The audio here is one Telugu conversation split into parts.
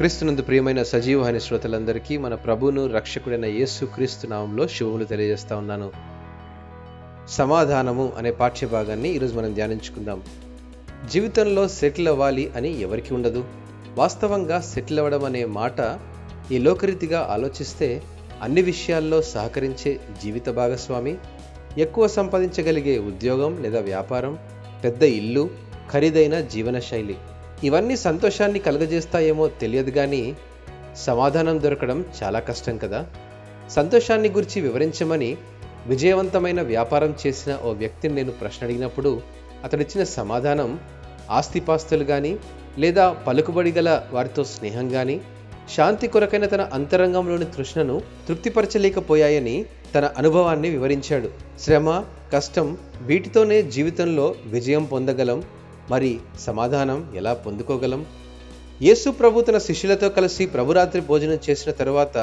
క్రీస్తునందు ప్రియమైన సజీవహాని శ్రోతలందరికీ మన ప్రభువును రక్షకుడైన యేసు క్రీస్తు నామంలో శుభములు తెలియజేస్తా ఉన్నాను. సమాధానము అనే పాఠ్య భాగాన్ని ఈరోజు మనం ధ్యానించుకుందాం. జీవితంలో సెటిల్ అవ్వాలి అని ఎవరికి ఉండదు. వాస్తవంగా సెటిల్ అవ్వడం అనే మాట ఈ లోకరీతిగా ఆలోచిస్తే అన్ని విషయాల్లో సహకరించే జీవిత భాగస్వామి ఎక్కువ సంపాదించగలిగే ఉద్యోగం లేదా వ్యాపారం పెద్ద ఇల్లు ఖరీదైన జీవన శైలి. ఇవన్నీ సంతోషాన్ని కలుగజేస్తాయేమో తెలియదు కానీ సమాధానం దొరకడం చాలా కష్టం కదా. సంతోషాన్ని గురించి వివరించమని విజయవంతమైన వ్యాపారం చేసిన ఓ వ్యక్తిని నేను ప్రశ్న అడిగినప్పుడు అతడిచ్చిన సమాధానం ఆస్తిపాస్తులు కానీ లేదా పలుకుబడి గల వారితో స్నేహం కానీ శాంతి కొరకైన తన అంతరంగంలోని తృష్ణను తృప్తిపరచలేకపోయాయని తన అనుభవాన్ని వివరించాడు. శ్రమ కష్టం వీటితోనే జీవితంలో విజయం పొందగలం మరి సమాధానం ఎలా పొందుకోగలం? యేసు ప్రభు తన శిష్యులతో కలిసి ప్రభురాత్రి భోజనం చేసిన తరువాత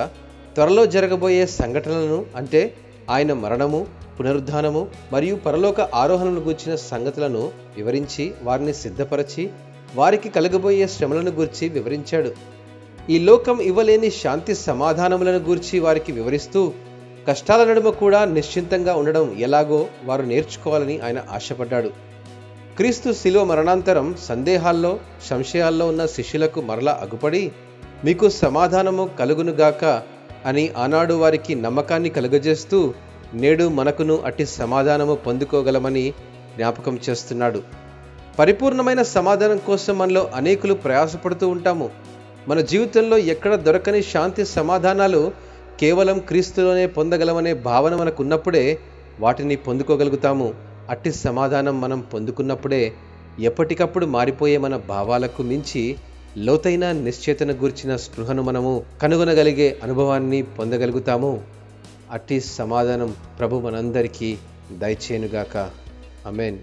త్వరలో జరగబోయే సంఘటనలను అంటే ఆయన మరణము పునరుద్ధానము మరియు పరలోక ఆరోహణను గూర్చిన సంగతులను వివరించి వారిని సిద్ధపరచి వారికి కలగబోయే శ్రమలను గూర్చి వివరించాడు. ఈ లోకం ఇవ్వలేని శాంతి సమాధానములను గూర్చి వారికి వివరిస్తూ కష్టాల నడుమ కూడా నిశ్చింతంగా ఉండడం ఎలాగో వారు నేర్చుకోవాలని ఆయన ఆశపడ్డాడు. క్రీస్తు శిలువ మరణాంతరం సందేహాల్లో సంశయాల్లో ఉన్న శిష్యులకు మరలా అగుపడి మీకు సమాధానము కలుగునుగాక అని ఆనాడు వారికి నమ్మకాన్ని కలుగజేస్తూ నేడు మనకును అట్టి సమాధానము పొందుకోగలమని జ్ఞాపకం చేస్తున్నాడు. పరిపూర్ణమైన సమాధానం కోసం మనలో అనేకులు ప్రయాసపడుతూ ఉంటాము. మన జీవితంలో ఎక్కడ దొరకని శాంతి సమాధానాలు కేవలం క్రీస్తులోనే పొందగలమనే భావన మనకున్నప్పుడే వాటిని పొందుకోగలుగుతాము. అట్టి సమాధానం మనం పొందుకున్నప్పుడే ఎప్పటికప్పుడు మారిపోయే మన భావాలకు మించి లోతైన నిశ్చేతన గూర్చిన స్పృహను మనము కనుగొనగలిగే అనుభవాన్ని పొందగలుగుతాము. అట్టి సమాధానం ప్రభు మనందరికీ దయచేనుగాక అమెన్